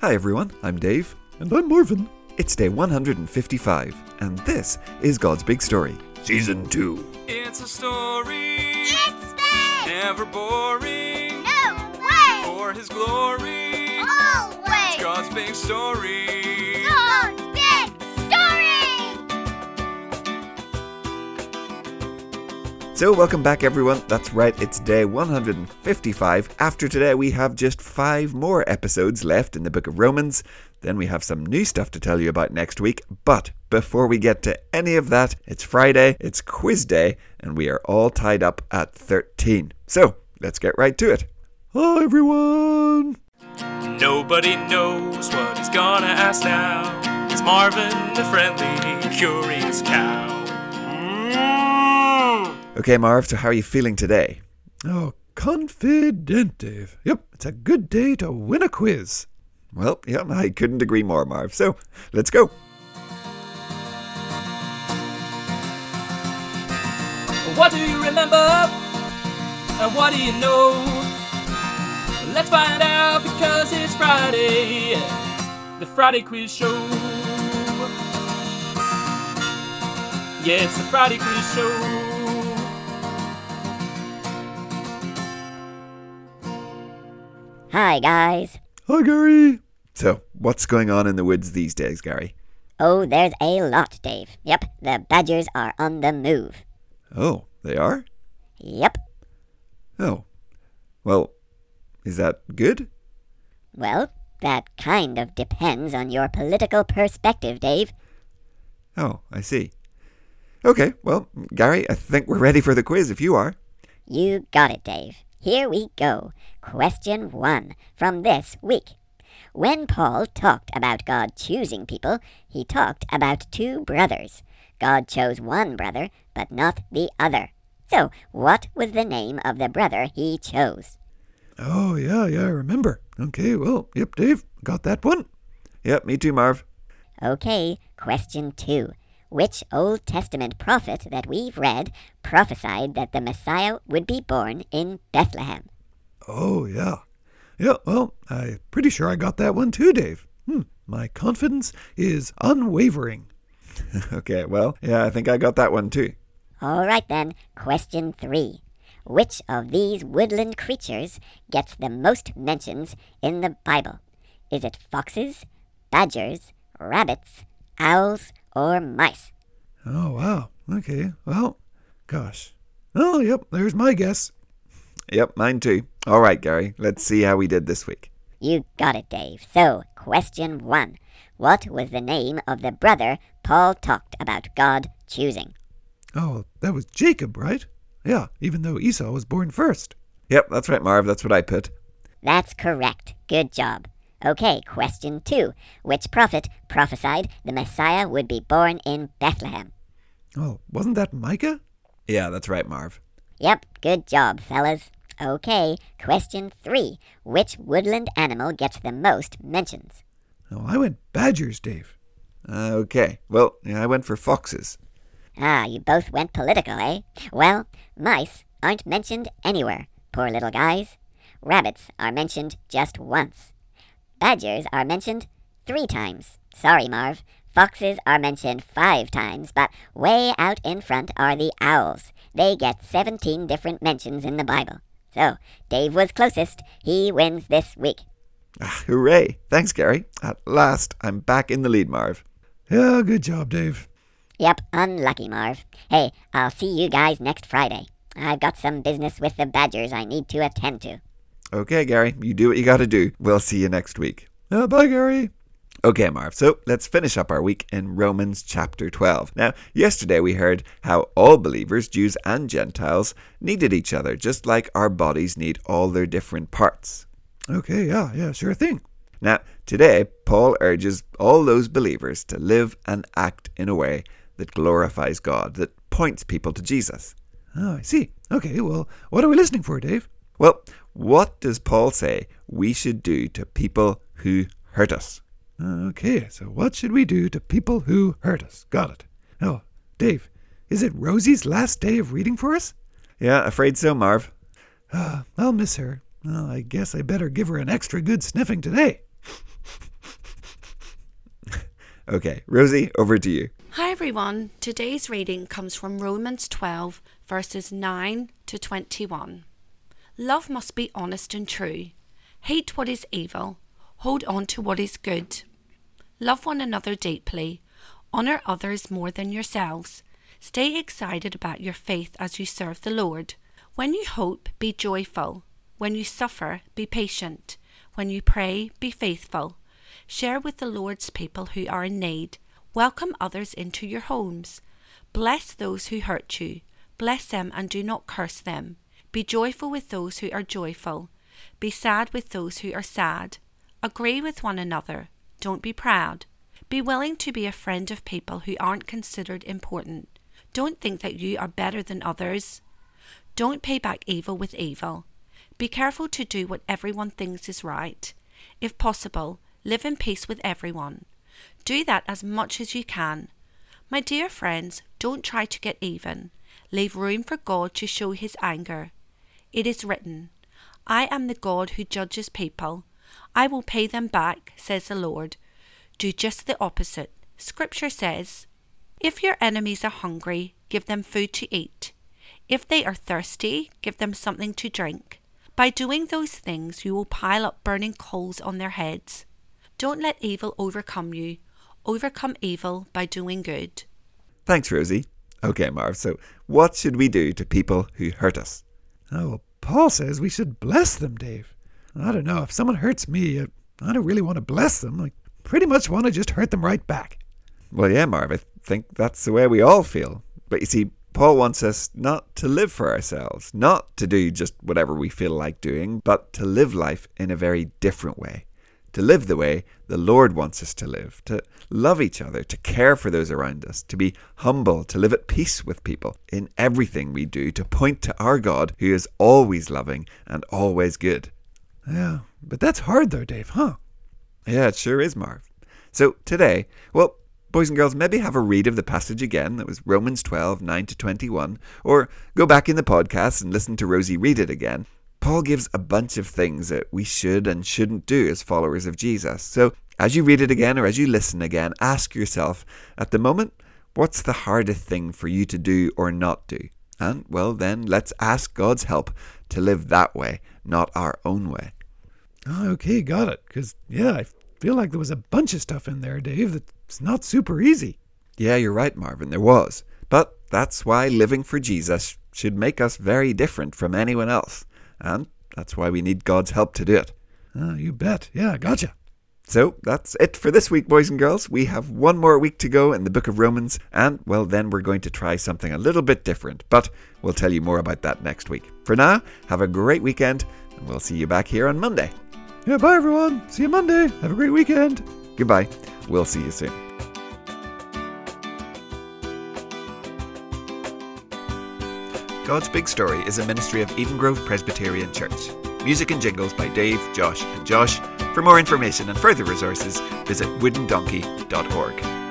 Hi everyone, I'm Dave. And I'm Marvin. It's day 155, and this is God's Big Story, Season 2. It's a story, It's big! never boring. No way! For His glory, Always! God's big story. So, welcome back everyone. That's right, it's day 155. After today, we have just five more episodes left in the book of Romans. Then we have some new stuff to tell you about next week. But before we get to any of that, it's Friday, it's quiz day, and we are all tied up at 13. So, let's get right to it. Hi, everyone. Nobody knows what he's gonna ask now. It's Marvin, the friendly, curious cow. Mm. Okay, Marv, so how are you feeling today? Oh, confident, Dave. Yep, it's a good day to win a quiz. Well, yeah, I couldn't agree more, Marv. So, let's go. What do you remember? And what do you know? Let's find out because it's Friday. The Friday Quiz Show. Yeah, it's the Friday Quiz Show. Hi, guys. Hi, Gary. So, what's going on in the woods these days, Gary? Oh, there's a lot, Dave. Yep, the Badgers are on the move. Oh, they are? Yep. Oh. Well, is that good? Well, that kind of depends on your political perspective, Dave. Oh, I see. Okay, well, Gary, I think we're ready for the quiz if you are. You got it, Dave. Here we go. Question one from this week. When Paul talked about God choosing people, he talked about two brothers. God chose one brother, but not the other. So, what was the name of the brother he chose? Oh, yeah, yeah, I remember. Okay, well, yep, Dave, got that one. Yep, me too, Marv. Okay, question two. Which Old Testament prophet that we've read prophesied that the Messiah would be born in Bethlehem? Oh, yeah. Yeah, well, I'm pretty sure I got that one too, Dave. Hmm, my confidence is unwavering. okay, well, yeah, I think I got that one too. All right then, question three. Which of these woodland creatures gets the most mentions in the Bible? Is it foxes, badgers, rabbits, owls, or mice? Oh, wow. Okay, well, gosh. Oh, yep, there's my guess. Yep, mine too. All right, Gary, let's see how we did this week. You got it, Dave. So, question one. What was the name of the brother Paul talked about God choosing? Oh, that was Jacob, right? Yeah, even though Esau was born first. Yep, that's right, Marv. That's what I put. That's correct. Good job. Okay, question two. Which prophet prophesied the Messiah would be born in Bethlehem? Oh, wasn't that Micah? Yeah, that's right, Marv. Yep, good job, fellas. Okay, question three. Which woodland animal gets the most mentions? Oh, I went badgers, Dave. Uh, okay, well, yeah, I went for foxes. Ah, you both went political, eh? Well, mice aren't mentioned anywhere, poor little guys. Rabbits are mentioned just once. Badgers are mentioned three times. Sorry, Marv. Foxes are mentioned five times, but way out in front are the owls. They get 17 different mentions in the Bible. So, Dave was closest. He wins this week. Ah, hooray! Thanks, Gary. At last, I'm back in the lead, Marv. Yeah, good job, Dave. Yep, unlucky, Marv. Hey, I'll see you guys next Friday. I've got some business with the Badgers I need to attend to. Okay, Gary, you do what you gotta do. We'll see you next week. Uh, bye, Gary. Okay, Marv, so let's finish up our week in Romans chapter 12. Now, yesterday we heard how all believers, Jews and Gentiles, needed each other, just like our bodies need all their different parts. Okay, yeah, yeah, sure thing. Now, today, Paul urges all those believers to live and act in a way that glorifies God, that points people to Jesus. Oh, I see. Okay, well, what are we listening for, Dave? Well, what does Paul say we should do to people who hurt us? Okay, so what should we do to people who hurt us? Got it. Oh, Dave, is it Rosie's last day of reading for us? Yeah, afraid so, Marv. Uh, I'll miss her. Well, I guess I better give her an extra good sniffing today. Okay, Rosie, over to you. Hi everyone. Today's reading comes from Romans 12, verses 9 to 21. Love must be honest and true. Hate what is evil. Hold on to what is good. Love one another deeply. Honour others more than yourselves. Stay excited about your faith as you serve the Lord. When you hope, be joyful. When you suffer, be patient. When you pray, be faithful. Share with the Lord's people who are in need. Welcome others into your homes. Bless those who hurt you. Bless them and do not curse them. Be joyful with those who are joyful. Be sad with those who are sad. Agree with one another. Don't be proud. Be willing to be a friend of people who aren't considered important. Don't think that you are better than others. Don't pay back evil with evil. Be careful to do what everyone thinks is right. If possible, live in peace with everyone. Do that as much as you can. My dear friends, don't try to get even. Leave room for God to show his anger. It is written, I am the God who judges people. I will pay them back, says the Lord. Do just the opposite. Scripture says, If your enemies are hungry, give them food to eat. If they are thirsty, give them something to drink. By doing those things, you will pile up burning coals on their heads. Don't let evil overcome you. Overcome evil by doing good. Thanks, Rosie. Okay, Marv, so what should we do to people who hurt us? Oh, well, Paul says we should bless them, Dave. I don't know. If someone hurts me, uh, I don't really want to bless them. I pretty much want to just hurt them right back. Well, yeah, Marv, I think that's the way we all feel. But you see, Paul wants us not to live for ourselves, not to do just whatever we feel like doing, but to live life in a very different way. To live the way the Lord wants us to live, to love each other, to care for those around us, to be humble, to live at peace with people in everything we do, to point to our God who is always loving and always good. Yeah, but that's hard though, Dave, huh? Yeah, it sure is, Marv. So today, well, boys and girls, maybe have a read of the passage again. That was Romans 12, 9 to 21. Or go back in the podcast and listen to Rosie read it again. Paul gives a bunch of things that we should and shouldn't do as followers of Jesus. So as you read it again or as you listen again, ask yourself at the moment, what's the hardest thing for you to do or not do? And, well, then let's ask God's help to live that way, not our own way. Oh, okay, got it. Because, yeah, I feel like there was a bunch of stuff in there, Dave, that's not super easy. Yeah, you're right, Marvin, there was. But that's why living for Jesus should make us very different from anyone else. And that's why we need God's help to do it. Ah, you bet. Yeah, gotcha. So that's it for this week, boys and girls. We have one more week to go in the book of Romans, and well, then we're going to try something a little bit different, but we'll tell you more about that next week. For now, have a great weekend, and we'll see you back here on Monday. Yeah, bye everyone. See you Monday. Have a great weekend. Goodbye. We'll see you soon. God's Big Story is a ministry of Eden Grove Presbyterian Church. Music and jingles by Dave, Josh, and Josh. For more information and further resources, visit woodendonkey.org.